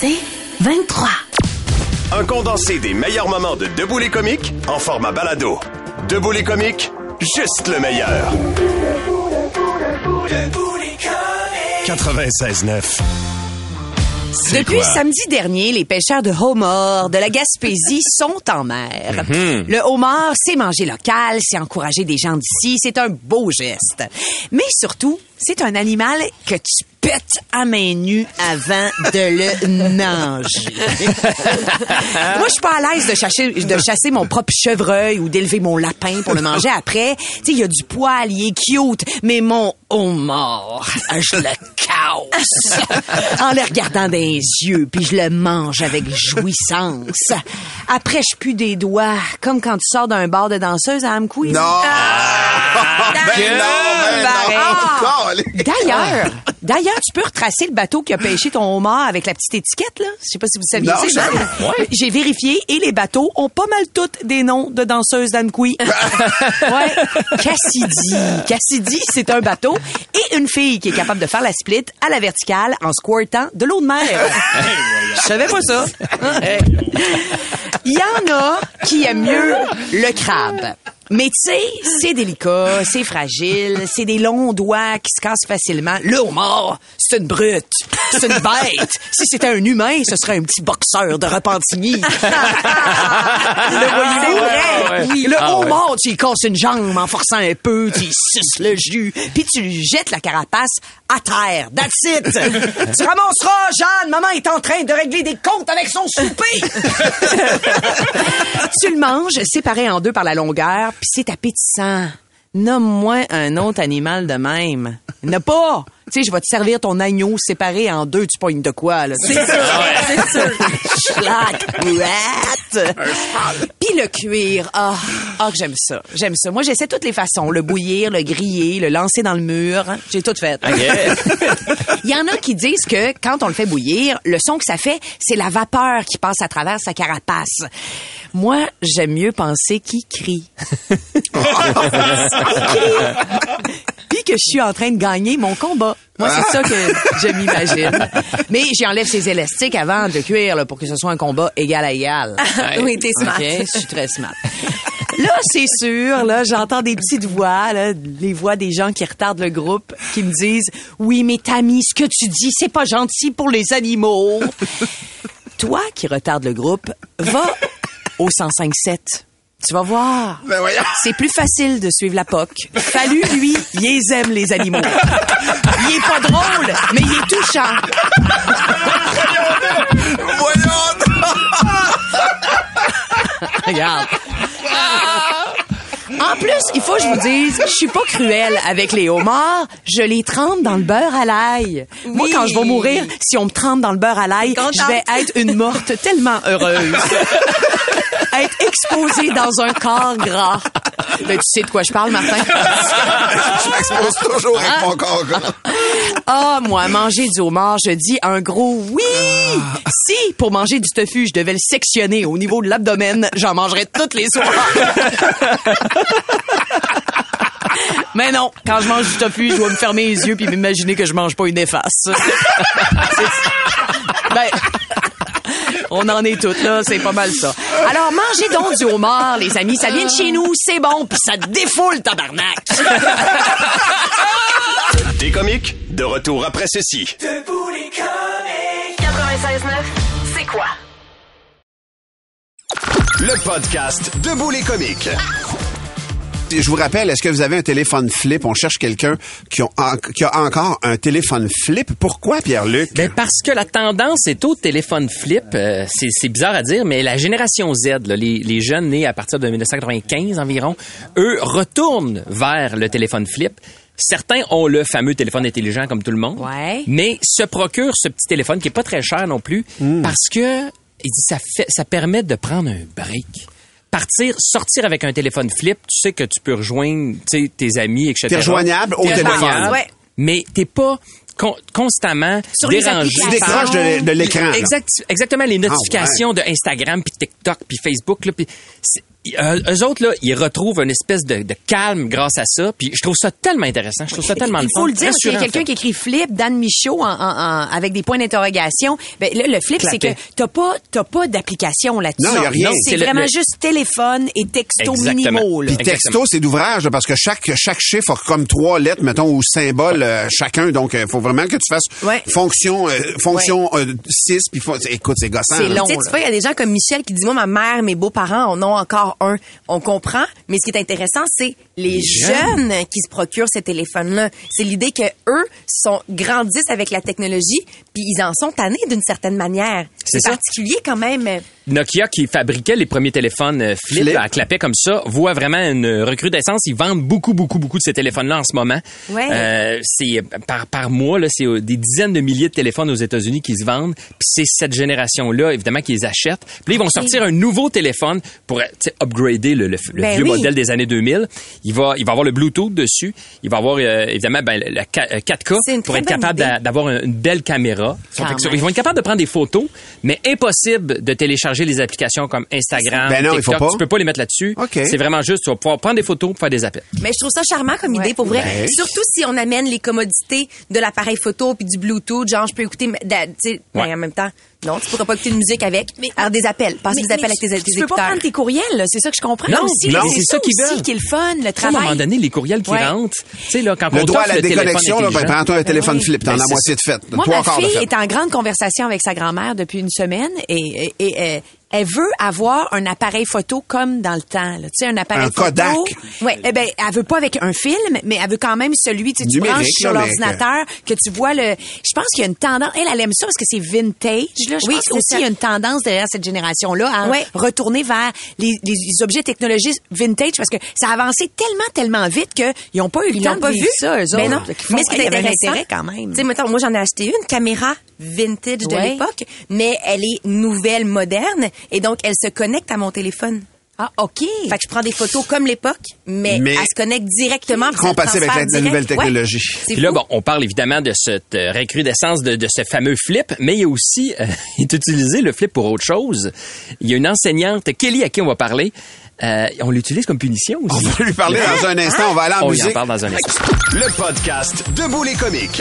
C'est 23. Un condensé des meilleurs moments de Debout les comiques en format balado. Debout les comiques, juste le meilleur. 96.9. C'est Depuis quoi? samedi dernier, les pêcheurs de homard de la Gaspésie sont en mer. Le homard, c'est manger local, c'est encourager des gens d'ici, c'est un beau geste. Mais surtout, c'est un animal que tu pètes à main nue avant de le manger. Moi, je suis pas à l'aise de chasser, de chasser mon propre chevreuil ou d'élever mon lapin pour le manger après. Tu sais, il y a du poil, il est cute, mais mon homard, je le casse en le regardant dans les yeux, puis je le mange avec jouissance. Après, je pue des doigts, comme quand tu sors d'un bar de danseuse à Amkoui. Non! ben non, ben non! Ah! D'ailleurs, d'ailleurs, tu peux retracer le bateau qui a pêché ton homard avec la petite étiquette, là. Je sais pas si vous saviez Non, ça. Ouais. J'ai vérifié et les bateaux ont pas mal toutes des noms de danseuses ouais. Cassidy. Cassidy, c'est un bateau et une fille qui est capable de faire la split à la verticale en squirtant de l'eau de mer. Je savais pas ça. Il y en a qui aiment mieux le crabe. Mais tu sais, c'est délicat, c'est fragile, c'est des longs doigts qui se cassent facilement. Le homard, c'est une brute, c'est une bête. Si c'était un humain, ce serait un petit boxeur de Repentigny. le ouais. Oui. Le Ah, homard, tu y casses une jambe en forçant un peu, tu y suces le jus, puis tu lui jettes la carapace à terre. That's it! tu ramasseras, Jeanne, maman est en train de régler des comptes avec son souper! tu le manges séparé en deux par la longueur, puis c'est appétissant. Nomme-moi un autre animal de même. Il n'y en a pas! Tu sais, je vais te servir ton agneau séparé en deux, tu pognes de quoi, là? C'est sûr, c'est sûr. Schlack, rat. Puis le cuir, ah, ah que j'aime ça, j'aime ça. Moi, j'essaie toutes les façons, le bouillir, le griller, le lancer dans le mur, j'ai tout fait. Il y en a qui disent que quand on le fait bouillir, le son que ça fait, c'est la vapeur qui passe à travers sa carapace. Moi, j'aime mieux penser qu'il crie. Il crie. Que je suis en train de gagner mon combat. Moi, c'est ça que je m'imagine. Mais j'enlève ces élastiques avant de cuire là, pour que ce soit un combat égal à égal. Oui, t'es smart. Je suis très smart. Là, c'est sûr, là, j'entends des petites voix, là, les voix des gens qui retardent le groupe, qui me disent Oui, mais Tammy, ce que tu dis, c'est pas gentil pour les animaux. Toi qui retardes le groupe, va au 1057. Tu vas voir. Ben voyons. C'est plus facile de suivre la POC. Fallu, lui, il les aime, les animaux. Il est pas drôle, mais il est touchant. Voyons! Regarde. En plus, il faut que je vous dise, je suis pas cruelle avec les homards. Je les trempe dans le beurre à l'ail. Moi, quand je vais mourir, si on me trempe dans le beurre à l'ail, je vais être une morte tellement heureuse. Être exposée dans un corps gras. Ben, tu sais de quoi je parle, Martin? Je m'expose toujours avec mon corps. gras. Ah, moi, manger du homard, je dis un gros oui! Si, pour manger du tofu, je devais le sectionner au niveau de l'abdomen, j'en mangerais toutes les soirs. Mais non, quand je mange du tofu, je dois me fermer les yeux puis m'imaginer que je mange pas une efface. C'est- ben, on en est toutes là, c'est pas mal ça. Alors, mangez donc du homard, les amis, ça vient de chez nous, c'est bon, puis ça défoule, tabarnak! Des comiques, de retour après ceci. 96.9, c'est quoi? Le podcast Debout les comiques. Je vous rappelle, est-ce que vous avez un téléphone flip? On cherche quelqu'un qui, a encore un téléphone flip. Pourquoi, Pierre-Luc? Ben parce que la tendance est au téléphone flip. Euh, c'est, bizarre à dire, mais la génération Z, là, les, les jeunes nés à partir de 1995 environ, eux retournent vers le téléphone flip. Certains ont le fameux téléphone intelligent comme tout le monde, Ouais. mais se procurent ce petit téléphone qui est pas très cher non plus parce que il dit ça fait ça permet de prendre un break. Partir, sortir avec un téléphone flip, tu sais que tu peux rejoindre tu sais, tes amis, etc. T'es rejoignable au téléphone. Ouais. Mais t'es pas con- constamment Sur dérangé. Tu décroches de, de l'écran. Exact, exactement les notifications de Instagram puis TikTok puis Facebook là, puis c'est- euh, eux autres, là, ils retrouvent une espèce de, de calme grâce à ça. Puis je trouve ça tellement intéressant. Je trouve ça tellement Il le fun. faut le dire, il y a quelqu'un en qui écrit flip, Dan Michaud, en, en- en- avec des points d'interrogation. Ben, là, le flip, c'est que t'as pas, t'as pas d'application là-dessus. Non, il y a rien. C'est vraiment le- juste téléphone et texto Exactement. minimaux, là. Puis texto, c'est d'ouvrage, là, parce que chaque, chaque chiffre a comme trois lettres, mettons, ou symboles euh, chacun. Donc, il faut vraiment que tu fasses Ouais. fonction, euh, fonction 6, puis fo- écoute, c'est gossant. C'est là. long. Tu sais, tu vois, il y a des gens comme Michel qui disent, moi, ma mère, mes beaux-parents en ont encore un. On comprend, mais ce qui est intéressant, c'est les jeunes qui se procurent ces téléphones-là. C'est l'idée que eux sont, grandissent avec la technologie, puis ils en sont tannés d'une certaine manière. C'est particulier quand même. Nokia, qui fabriquait les premiers téléphones euh, flip, Flip. à clapet comme ça, voit vraiment une recrudescence. Ils vendent beaucoup, beaucoup, beaucoup de ces téléphones-là en ce moment. Ouais. Euh, c'est par, par mois, là, c'est euh, des dizaines de milliers de téléphones aux États-Unis qui se vendent. Puis c'est cette génération-là, évidemment, qui les achète. Puis là, ils vont sortir un nouveau téléphone pour euh, tu sais, upgrader le, le- le Ben vieux oui. modèle des années 2000. Il va, il va avoir le Bluetooth dessus. Il va avoir, euh, évidemment, ben, le, le K- euh, 4K C'est une pour être capable d'avoir une, belle caméra. Fait que ils vont être capables de prendre des photos, mais impossible de télécharger les applications comme Instagram, Ben non, il faut TikTok. pas. Tu peux pas les mettre là-dessus. C'est vraiment juste, tu vas pouvoir prendre des photos pour faire des appels. Mais je trouve ça charmant comme idée, pour vrai. Surtout si on amène les commodités de l'appareil photo puis du Bluetooth. Genre, je peux écouter, tu sais, ben, Ouais. en même temps, non, tu pourras pas écouter de musique avec. Alors, des appels. Passe Mais- des appels mais avec tes, tu- tes tu peux pas écouteurs. prendre tes courriels, là. C'est ça que je comprends Non, aussi. non, Mais c'est ça qu'ils aussi veulent. qui est le fun, le Tu sais, à un travail. moment donné, les courriels qui Ouais. rentrent, tu sais, là, quand Le on droit à la téléphone déconnexion, là, ben, prends-toi un téléphone oui. flip, t'en Ben, as la moitié de fait. Moi, ma fille est en grande conversation avec sa grand-mère depuis une semaine et, et, et, euh, elle veut avoir un appareil photo comme dans le temps. là. Tu sais, un appareil Un photo. Kodak. Ouais, eh ben, elle veut pas avec un film, mais elle veut quand même celui tu sais, tu branches sur là, mais l'ordinateur, que tu vois le. Je pense qu'il y a une tendance. Elle, elle aime ça parce que c'est vintage. Là. Je Oui, pense aussi il y a une tendance derrière cette génération-là à Ouais. retourner vers les, les objets technologiques vintage parce que ça a avancé tellement, tellement vite qu'ils n'ont pas eu le Ils temps de pas vivre vu. ça, eux Ben autres. non. Font, Mais ce qui est intéressant, intérêt quand même. Tu sais, moi, j'en ai acheté une caméra vintage de Ouais. l'époque, mais elle est nouvelle, moderne, et donc elle se connecte à mon téléphone. Ah, OK. Fait que je prends des photos comme l'époque, mais, Mais- elle se connecte directement. Compatible avec la- direct. nouvelle technologie. Ouais. C'est Puis là, bon, on parle évidemment de cette euh, recrudescence de, de ce fameux flip, mais il y a aussi, euh, il est utilisé le flip pour autre chose. Il y a une enseignante, Kelly, à qui on va parler. Euh, on l'utilise comme punition On aussi. va lui parler dans un instant. On va aller en On y en musique. parle dans un instant. Le podcast Debout les comiques.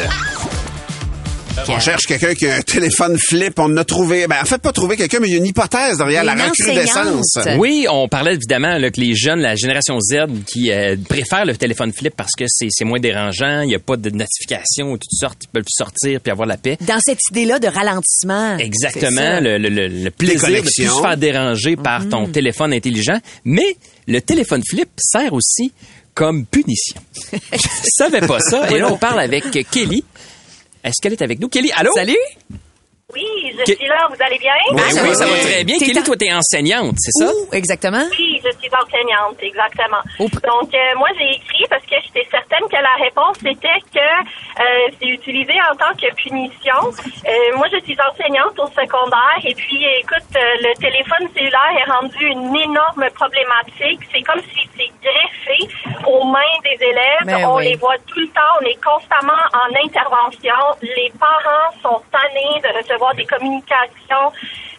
On cherche quelqu'un qui a un téléphone flip. On en a trouvé. Ben, en fait, pas trouvé quelqu'un, mais il y a une hypothèse derrière Une la recrudescence. Oui, on parlait évidemment là, que les jeunes, la génération Z, qui euh, préfèrent le téléphone flip parce que c'est moins dérangeant, il n'y a pas de notifications ou toutes sortes, ils peuvent sortir puis avoir la paix. Dans cette idée-là de ralentissement. Exactement, le, le, le, le plaisir de plus se faire déranger par Mm-hmm. ton téléphone intelligent. Mais le téléphone flip sert aussi comme punition. Je savais pas ça. Et là, on parle avec Kelly. Est-ce qu'elle est avec nous? Kelly, allô? Salut. Oui, je Que- suis là, vous allez bien? Ben Ah, ça oui, va ça va bien. très bien. T'es Kelly, toi, t'es enseignante, c'est ça? Où exactement? Oui, je suis enseignante, exactement. Donc, euh, moi, j'ai écrit parce que j'étais certaine que la réponse était que euh, c'est utilisé en tant que punition. Euh, moi, je suis enseignante au secondaire et puis, écoute, euh, le téléphone cellulaire est rendu une énorme problématique. C'est comme si c'est greffé aux mains des élèves. Ben on oui. les voit tout le temps, on est constamment en intervention. Les parents sont tannés de recevoir des communications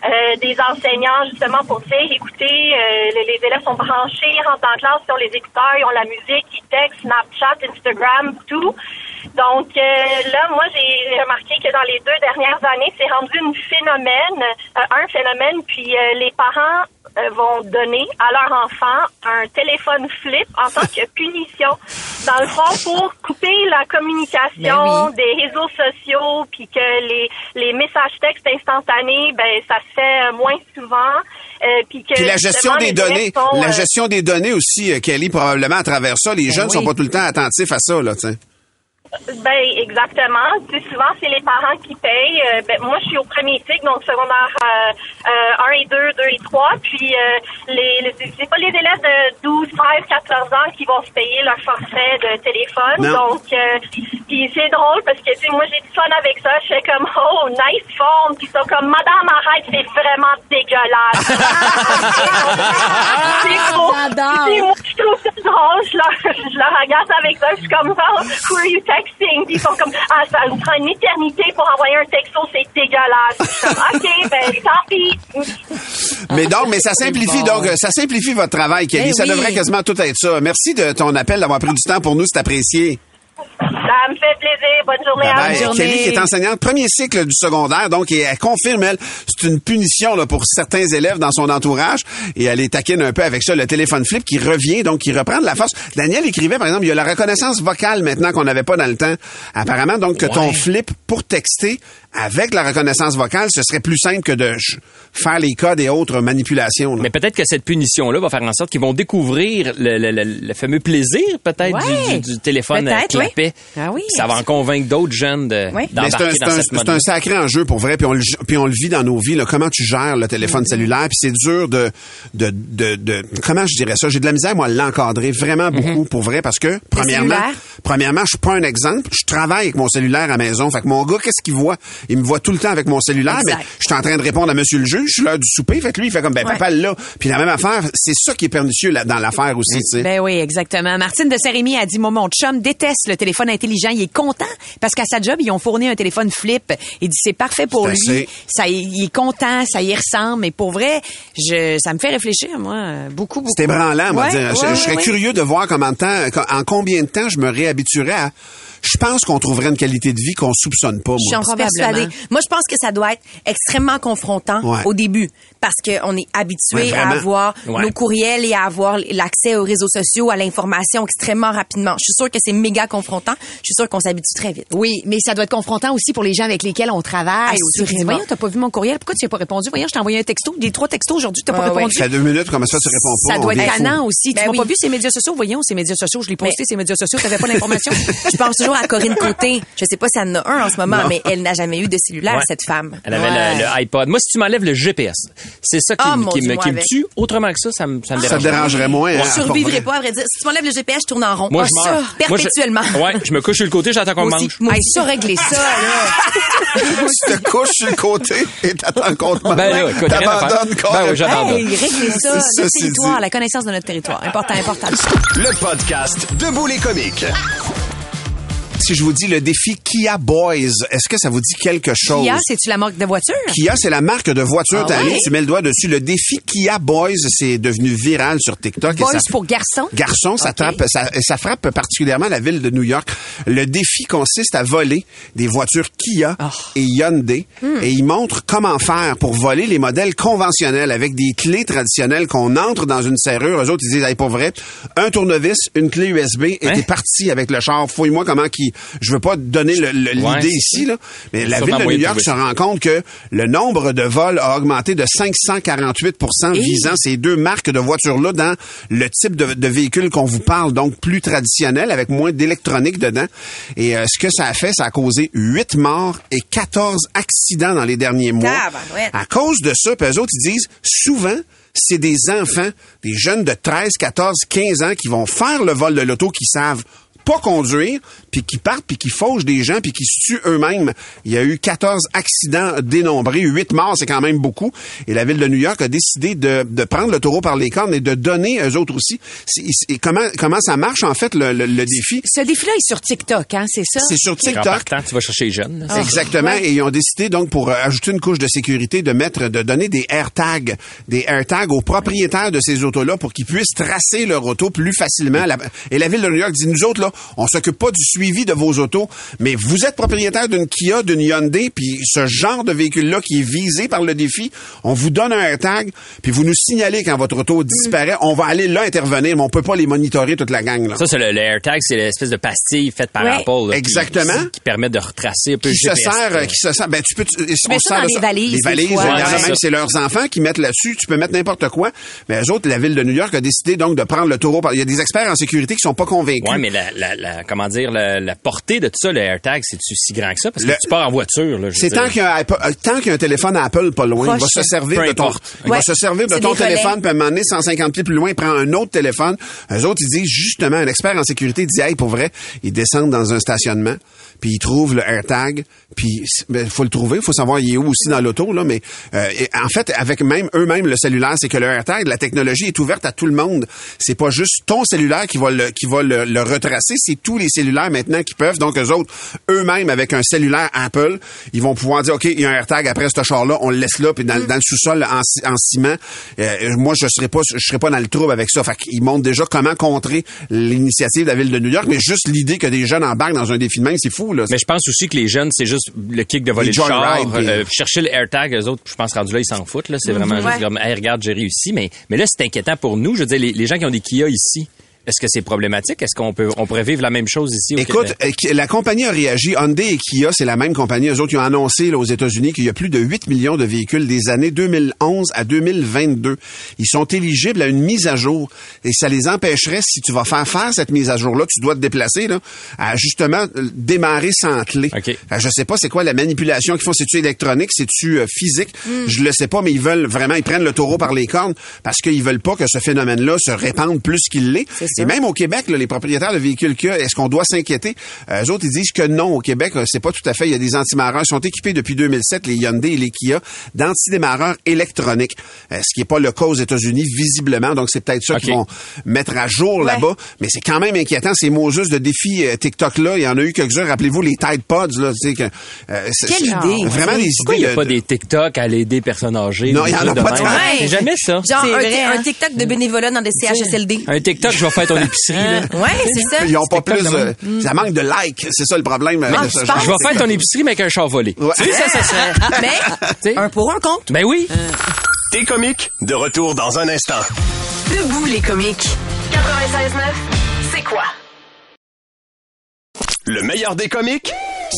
euh, des enseignants justement pour dire écoutez, euh, les, élèves sont branchés, en classe sur les écouteurs, ils ont la musique, ils textent, Snapchat, Instagram, tout. Donc euh, là, moi j'ai remarqué que dans les deux dernières années, c'est rendu un phénomène, euh, un phénomène, puis euh, les parents euh, vont donner à leur enfant un téléphone flip en tant que punition. Dans le fond, pour couper la communication Ben oui. des réseaux sociaux, puis que les, les messages textes instantanés, ben ça se fait euh, moins souvent. Euh, puis que Puis la gestion des données, sont, la gestion des données aussi, Kelly, probablement à travers ça. Les jeunes oui. sont pas tout le temps attentifs à ça, là, tu sais. Ben exactement. Tu sais, souvent c'est les parents qui payent. Euh, ben, moi je suis au premier cycle, donc secondaire euh, euh, 1 et 2, 2 et 3. Puis euh, les, les c'est pas les élèves de 12, 13, 14 ans qui vont se payer leur forfait de téléphone. Non. Donc euh, puis c'est drôle parce que tu sais, moi j'ai du fun avec ça. Je fais comme oh nice phone. Puis ils sont comme Madame arrête, c'est vraiment dégueulasse. c'est faux. Je trouve ça drôle. Je leur, je leur regarde avec ça. Je suis comme, oh, who are you texting? Puis ils sont comme, ah, ça me prend une éternité pour envoyer un texto, c'est dégueulasse. Je suis comme, OK, ben, tant pis. Mais donc, mais ça simplifie, donc, ça simplifie votre travail, Kelly. Eh ça oui. devrait quasiment tout être ça. Merci de ton appel, d'avoir pris du temps pour nous, c'est apprécié. Ça me fait plaisir. Bonne journée journée. Kelly qui est enseignante premier cycle du secondaire, donc et elle confirme, elle, c'est une punition là, pour certains élèves dans son entourage, et elle est taquine un peu avec ça, le téléphone flip qui revient, donc qui reprend de la force. Daniel écrivait, par exemple, il y a la reconnaissance vocale maintenant qu'on n'avait pas dans le temps. Apparemment, donc, que ton flip pour texter avec la reconnaissance vocale, ce serait plus simple que de faire les codes et autres manipulations. là. Mais peut-être que cette punition-là va faire en sorte qu'ils vont découvrir le, le- le- le fameux plaisir, peut-être, Ouais. du, du- du téléphone oui. clapet. Ah oui. Ça va en convaincre d'autres jeunes de, Oui. Mais c'est d'embarquer un, sacré enjeu pour vrai, puis on, le, puis on le vit dans nos vies. Là, comment tu gères le téléphone Mm-hmm. cellulaire, puis c'est dur de, de, de, de- comment je dirais ça? J'ai de la misère moi à l'encadrer vraiment beaucoup pour vrai parce que premièrement, premièrement, je suis pas un exemple. Je travaille avec mon cellulaire à la maison. Fait que mon gars, qu'est-ce qu'il voit? Il me voit tout le temps avec mon cellulaire. Exact. Mais je suis en train de répondre à Monsieur le juge. Je suis l'heure du souper. Fait que lui, il fait comme ben Ouais. papa là. Puis la même affaire, c'est ça qui est pernicieux là, dans l'affaire aussi. tu sais. Ben oui, exactement. Martine de Saint-Rémy a dit, moi, mon chum déteste le téléphone intelligent. Il est content parce qu'à sa job, ils ont fourni un téléphone flip. Il dit, c'est parfait pour lui. assez. Ça, il est content, ça y ressemble. Mais pour vrai, je, ça me fait réfléchir, moi, beaucoup, beaucoup. C'est ébranlant, moi. Ouais, dire. Je- ouais, je, serais curieux de voir comment de temps, en combien de temps je me réhabituerais à. Je pense qu'on trouverait une qualité de vie qu'on soupçonne pas, Je suis moi. en suis persuadée. Moi, je pense que ça doit être extrêmement confrontant Ouais. au début parce qu'on est habitué Ouais, à avoir Ouais. nos courriels et à avoir l'accès aux réseaux sociaux, à l'information extrêmement rapidement. Je suis sûre que c'est méga confrontant. Je suis sûre qu'on s'habitue très vite. Oui, mais ça doit être confrontant aussi pour les gens avec lesquels on travaille. Assurément. Voyons, t'as pas vu mon courriel? Pourquoi tu n'as pas répondu? Voyons, je t'ai envoyé un texto. Des trois textos aujourd'hui, t'as pas Ah ouais. répondu. Ça fait deux minutes, comment ça, tu réponds pas? Ça doit être canant aussi. Ben tu m'as oui. pas vu ces médias sociaux? Voyons, ces médias sociaux, je l'ai posté, Mais- ces médias sociaux, t'avais pas l'information. Je pense toujours à Corinne Côté. Je sais pas si elle en a un en ce moment, Non. mais elle n'a jamais eu de cellulaire, Ouais. cette femme. Elle avait Ouais. le, le iPod. Moi, si tu m'enlèves le GPS, c'est ça qui, Ah, me- qui qui tue. Autrement que ça, ça me, ça me Ça dérange. te dérangerait moins, hein? Je survivrai pas, à vrai dire. Si tu m'enlèves le GPS, je tourne en rond. Moi, Ah, je ça, meurs. Moi, je- perpétuellement. ouais, je me couche sur le côté, j'attends qu'on me mange. Hey, ça, régler ça, là. tu te couches sur le côté et t'attends qu'on te Ben là, écoute. T'abandonnes Ben oui, j'abandonne. Hey, régler ça. Ça, c'est territoire, la connaissance de notre territoire. Important, important. Le podcast Debout les comiques. Si je vous dis le défi Kia Boys, est-ce que ça vous dit quelque chose? Kia, c'est-tu la marque de voiture? Kia, c'est la marque de voiture. Ah ouais? tu mets le doigt dessus. Le défi Kia Boys, c'est devenu viral sur TikTok. et Boys ça- pour garçons? Garçon, ça, ça, ça frappe particulièrement la ville de New York. Le défi consiste à voler des voitures Kia Ah. et Hyundai Hmm. et il montre comment faire pour voler les modèles conventionnels avec des clés traditionnelles qu'on entre dans une serrure. Eux autres, ils disent, hey, pour vrai, un tournevis, une clé USB et Hein? t'es parti avec le char. Fouille-moi comment qui, je veux pas donner le- le- l'idée Ouais, ici, là, mais la ville de New York se rend compte que le nombre de vols a augmenté de 548% visant ces deux marques de voitures-là dans le type de, de véhicule qu'on vous parle, donc plus traditionnel, avec moins d'électronique dedans. Et euh, ce que ça a fait, ça a causé 8 morts et 14 accidents dans les derniers mois. À cause de ça, puis eux autres, ils disent, souvent, c'est des enfants, des jeunes de 13, 14, 15 ans qui vont faire le vol de l'auto, qui savent pas conduire, puis qui partent, puis qui fauchent des gens, puis qui se tuent eux-mêmes. Il y a eu 14 accidents dénombrés, 8 morts, c'est quand même beaucoup. Et la ville de New York a décidé de, de prendre le taureau par les cornes et de donner eux autres aussi. Et comment, comment ça marche, en fait, le, le- le défi? Ce défi-là est sur TikTok, hein, c'est ça? C'est sur En TikTok. partant, tu vas chercher les jeunes. là. Exactement. Et ils ont décidé donc pour euh, ajouter une couche de sécurité de mettre, de donner des AirTags, des AirTags aux propriétaires de ces autos-là pour qu'ils puissent tracer leur auto plus facilement. La- Et la ville de New York dit nous autres là, on s'occupe pas du suivi de vos autos, mais vous êtes propriétaire d'une Kia, d'une Hyundai, puis ce genre de véhicule-là qui est visé par le défi, on vous donne un AirTag, puis vous nous signalez quand votre auto disparaît, on va aller là intervenir, mais on peut pas les monitorer toute la gang là. Ça, c'est le, le AirTag, c'est l'espèce de pastille faite par Ouais. Apple. là, Exactement. Qui, permet de retracer un peu qui le se GPS. sert, là. qui se sert, ben tu peux, tu, on ça dans les valises, les valises, Ouais, c'est leurs enfants qui mettent là-dessus. Tu peux mettre n'importe quoi. Mais eux autres, la ville de New York a décidé donc de prendre le taureau. par- Il y a des experts en sécurité qui sont pas convaincus. Ouais, mais la, la, la- comment dire, la, la portée de tout ça, le AirTag, c'est-tu si grand que ça? Parce que Le- tu pars en voiture, là. je veux C'est tant qu'il y a un iPod- tant qu'il y a un téléphone Apple pas loin, il va se servir Peu de ton, il va se servir de ton téléphone, puis à un moment donné, 150 pieds plus loin, il prend un autre téléphone. Eux autres, ils disent justement, un expert en sécurité dit, hey, pour vrai, ils descendent dans un stationnement, puis ils trouvent le AirTag, puis il faut le trouver, il faut savoir il est où aussi dans l'auto là, mais euh, et en fait avec même eux-mêmes le cellulaire, c'est que le AirTag, la technologie est ouverte à tout le monde. C'est pas juste ton cellulaire qui va le qui va le, le retracer, c'est tous les cellulaires maintenant qui peuvent. Donc eux autres, eux-mêmes avec un cellulaire Apple, ils vont pouvoir dire ok, il y a un AirTag après ce char là, on le laisse là, puis dans, dans le sous-sol en, ci- en ciment. Euh, moi je serais pas je serais pas dans le trouble avec ça. Fait qu'ils montrent déjà comment contrer l'initiative de la ville de New York, mais juste l'idée que des jeunes embarquent dans un défi de même, c'est fou là. Mais je pense aussi que les jeunes, c'est juste le kick de voler Les le char. puis- euh, chercher le AirTag, eux autres, je pense rendu là, ils s'en foutent. Là. C'est vraiment juste comme, hey, regarde, j'ai réussi. Mais, mais là, c'est inquiétant pour nous. Je veux dire, les, les gens qui ont des Kia ici, est-ce que c'est problématique? Est-ce qu'on peut, on pourrait vivre la même chose ici au Écoute, Québec? euh, la compagnie a réagi. Hyundai et Kia, c'est la même compagnie. Eux autres, ils ont annoncé là, aux États-Unis qu'il y a plus de 8 millions de véhicules des années 2011 à 2022. Ils sont éligibles à une mise à jour. Et ça les empêcherait, si tu vas faire faire cette mise à jour-là, tu dois te déplacer, là, à justement euh, démarrer sans clé. OK. Euh, Je sais pas c'est quoi la manipulation qu'ils font. C'est-tu électronique? C'est-tu euh, physique? Je le sais pas, mais ils veulent vraiment, ils prennent le taureau par les cornes parce qu'ils veulent pas que ce phénomène-là se répande plus qu'il l'est. Et même au Québec, là, les propriétaires de véhicules Kia, est-ce qu'on doit s'inquiéter? Euh, eux autres, ils disent que non. Au Québec, euh, c'est pas tout à fait. Il y a des antimarreurs. Ils sont équipés depuis 2007, les Hyundai et les Kia, d'antidémarreurs électroniques. Euh, ce qui est pas le cas aux États-Unis, visiblement. Donc, c'est peut-être ça qu'ils vont mettre à jour là-bas. Mais c'est quand même inquiétant, ces mots juste de défis euh, TikTok-là. Il y en a eu quelques-uns. Rappelez-vous, les Tide Pods, là. tu sais, que, euh, c'est- Quelle c'est idée. Vraiment des Pourquoi il idées n'y a de- pas de- des TikTok à l'aider personnes âgées? Non, il y des en a pas de jamais ça. Genre C'est un, vrai, un hein? TikTok de bénévolat dans des CHSLD. Un TikTok, je vais faire ton épicerie. là. Ouais, c'est ça. Ils ont pas plus... de euh. Ça manque de likes. C'est ça le problème. euh, Ah, de ce genre. Je vais faire ton épicerie, mais avec un char volé. Ouais. Tu sais, ça, ça serait... Mais Tu sais? un pour un compte. Ben oui. T'es comique, de retour dans un instant. Debout les comiques. 96.9, c'est quoi? Le meilleur des comiques,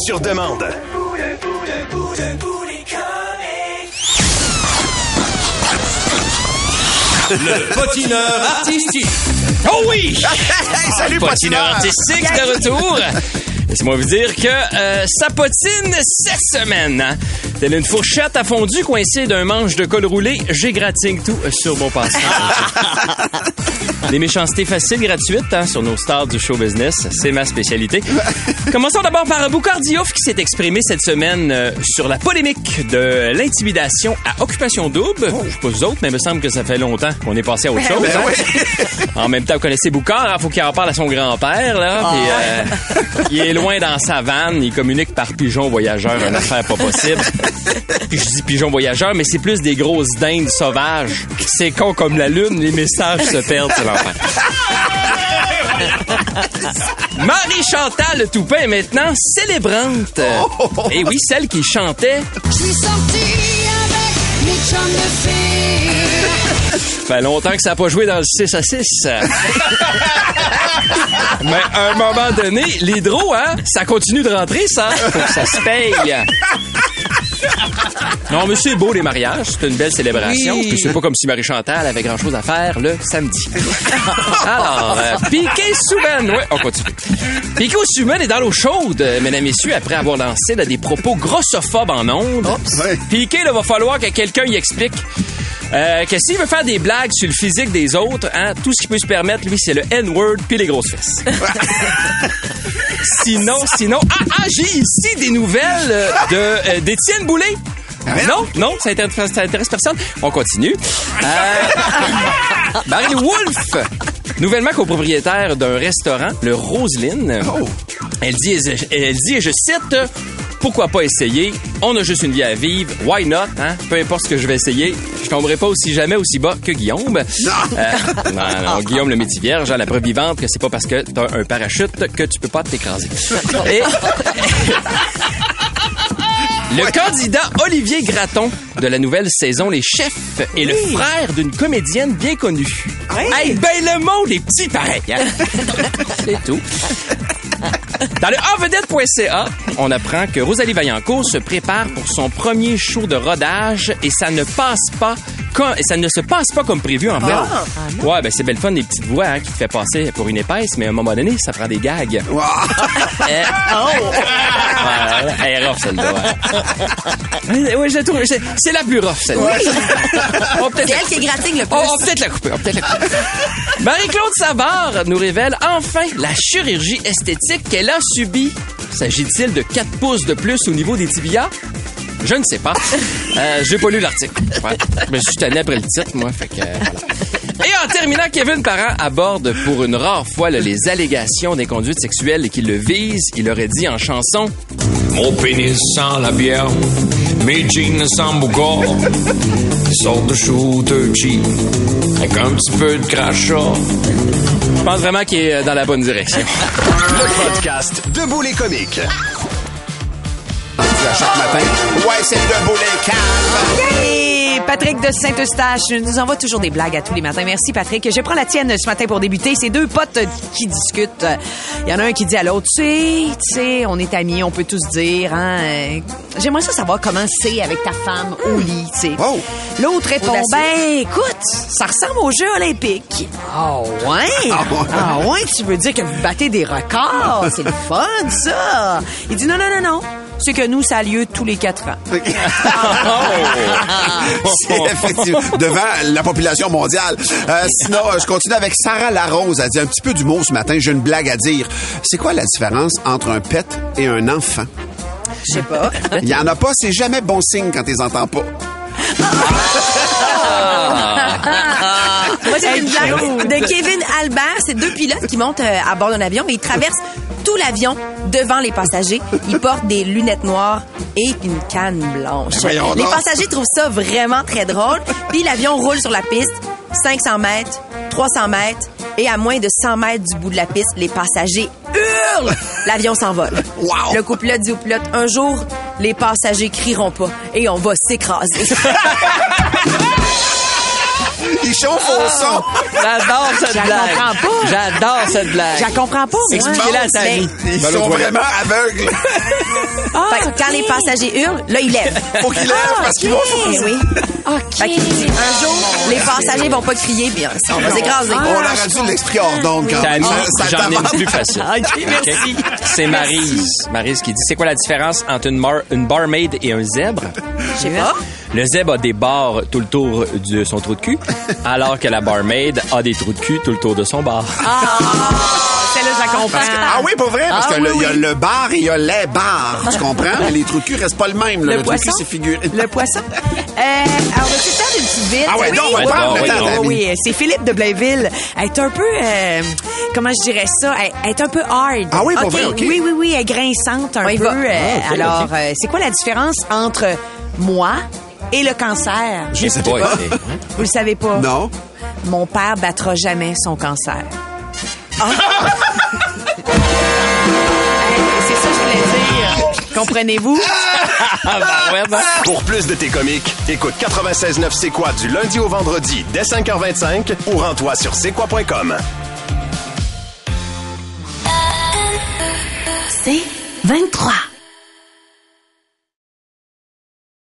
sur demande. Le patineur artistique. Oh oui! salut, Patineur patineur! artistique de retour. Laissez-moi vous dire que euh, ça potine cette semaine. Hein? Telle une fourchette à fondu coincée d'un manche de col roulé, j'égratigne tout sur mon passage. Des méchancetés faciles, gratuites, hein, sur nos stars du show business, c'est ma spécialité. Commençons d'abord par Boucard Diouf qui s'est exprimé cette semaine euh, sur la polémique de l'intimidation à occupation double. Je sais pas vous autres, mais il me semble que ça fait longtemps qu'on est passé à autre chose. hein. En même temps, vous connaissez Boucard, il faut qu'il en parle à son grand-père, là. puis, euh, il est loin dans sa vanne, il communique par pigeon voyageur, une affaire pas possible. Puis je dis pigeon voyageur, mais c'est plus des grosses dindes sauvages. C'est con comme la lune, les messages se perdent, c'est. Marie-Chantal Toupin est maintenant célébrante. Et oui, celle qui chantait Je suis sortie avec mes chums de filles. fait longtemps que ça n'a pas joué dans le 6 à 6. Mais à un moment donné, l'hydro, hein, ça continue de rentrer, ça. Faut que ça se paye. Non, mais c'est beau, les mariages. C'est une belle célébration. Oui. Puis c'est pas comme si Marie-Chantal avait grand-chose à faire le samedi. Alors, euh, Piquet Souben. Ouais, on continue. Piquet Souben est dans l'eau chaude, euh, mesdames et messieurs, après avoir lancé là, des propos grossophobes en ondes. ouais. Piquet, il va falloir que quelqu'un y explique euh, que s'il veut faire des blagues sur le physique des autres, hein, tout ce qu'il peut se permettre, lui, c'est le N-word puis les grosses fesses. sinon, sinon... Ah, ah, j'ai ici des nouvelles euh, de euh, d'Étienne Boulay. Non, non, ça intéresse, ça intéresse personne. On continue. Euh, Marie Wolf, nouvellement copropriétaire d'un restaurant, le Roseline. Elle dit, elle dit, et je cite, pourquoi pas essayer? On a juste une vie à vivre. Why not? Hein? Peu importe ce que je vais essayer, je tomberai pas aussi jamais aussi bas que Guillaume. Euh, non, non, Guillaume le métier vierge, hein, la preuve vivante que c'est pas parce que t'as un parachute que tu peux pas t'écraser. Et- le candidat Olivier Gratton de la nouvelle saison Les Chefs est le frère d'une comédienne bien connue. Hey, ben le monde est petit pareil. hein? C'est tout. Dans le avedette.ca, on apprend que Rosalie Vaillancourt se prépare pour son premier show de rodage et ça ne passe pas comme, ça ne se passe pas comme prévu en fait. ouais, ben c'est belle fun des petites voix hein, qui te fait passer pour une épaisse, mais à un moment donné, ça prend des gags. Wow. Euh, Elle est rough, celle-là. Ouais, je trouve. C'est la plus rough, celle-là. C'est elle qui égratigne le plus. on va peut-être la couper. Marie-Claude Savard nous révèle enfin la chirurgie esthétique qu'elle a subie. S'agit-il de 4 pouces de plus au niveau des tibias? Je ne sais pas. Euh, J'ai pas lu l'article. Ouais. Mais je suis tanné après le titre, moi. Fait que, euh, voilà. En terminant, Kevin Parent aborde pour une rare fois là, les allégations d'inconduite sexuelle qui le visent. Il aurait dit en chanson Mon pénis sent la bière, mes jeans sentent Boucard. Ils sortent de shooter cheap, avec un petit peu de crachat. Je pense vraiment qu'il est dans la bonne direction. Le podcast Debout les comiques. À chaque matin. Ouais, c'est debout les calmes. Hey, Patrick de Saint-Eustache nous envoie toujours des blagues à tous les matins. Merci, Patrick. Je prends la tienne ce matin pour débuter. C'est deux potes qui discutent. Il y en a un qui dit à l'autre, tu sais, tu sais, on est amis, on peut tous dire, hein. J'aimerais ça savoir comment c'est avec ta femme au lit, tu sais. Oh. L'autre répond, Audacieux. ben, écoute, ça ressemble aux Jeux olympiques. Ah ouais? Ah ouais. Ah ouais, tu veux dire que vous battez des records? C'est le fun, ça. Il dit, non, non, non, non. C'est que nous, ça a lieu tous les quatre ans. C'est effectivement devant la population mondiale. Euh, sinon, je continue avec Sarah Larose. Elle dit un petit peu d'humour ce matin. J'ai une blague à dire. C'est quoi la différence entre un pet et un enfant? Je sais pas. Il y en a pas. C'est jamais bon signe quand tu les entends pas. Moi, c'est une blague de Kevin Albert. C'est deux pilotes qui montent euh, à bord d'un avion, mais ils traversent tout l'avion devant les passagers. Ils portent des lunettes noires et une canne blanche. Les passagers trouvent ça vraiment très drôle. Puis l'avion roule sur la piste, 500 mètres, 300 mètres, et à moins de 100 mètres du bout de la piste, les passagers hurlent. L'avion s'envole. Wow. Le copilote dit au pilote, un jour, les passagers crieront pas et on va s'écraser. Son. J'adore cette blague. comprends pas. J'adore cette blague. Je la comprends pas, moi. Expliquez-la à ta vie. Ils sont vraiment aveugles. Ah, Fait que quand les passagers hurlent, là, ils lèvent. Faut qu'ils lèvent parce qu'ils vont Eh oui. Un jour, les passagers vont pas crier, bien, on va s'écraser. On a dû l'esprit hors j'en ai plus facile. OK, merci. C'est Marise. Marise qui dit c'est quoi la différence entre une, mar- une barmaid et un zèbre? Je sais pas. Le zèbre a des barres tout le tour de son trou de cul, alors que la barmaid a des trous de cul tout le tour de son bar. Celle-là, je la comprends. Ah oui, pour vrai, parce Ah que oui, y a oui. le bar et il y a les bars. Tu comprends? Mais les trous de cul restent pas le même. là. Le Le, trou de cul, poisson? c'est figuré. Le poisson? Euh, alors, je vais faire une petite vite. Ah ouais, oui, donc, parle, temps, David. oui, c'est Philippe de Blainville. Elle est un peu, euh, comment je dirais ça, elle est un peu hard. Ah oui, pour vrai, OK. Oui, oui, oui, elle est grinçante un peu. euh, Ah, ok, alors, euh, c'est quoi la différence entre moi et le cancer? Je sais pas. Vous le savez pas? Non. Mon père battra jamais son cancer. Ah. C'est ça que je voulais dire. Comprenez-vous? Ah, ben ouais, ben. Pour plus de tes comiques, écoute 96.9 C'est quoi du lundi au vendredi dès 5h25 ou rends-toi sur c'est quoi.com. C'est 23.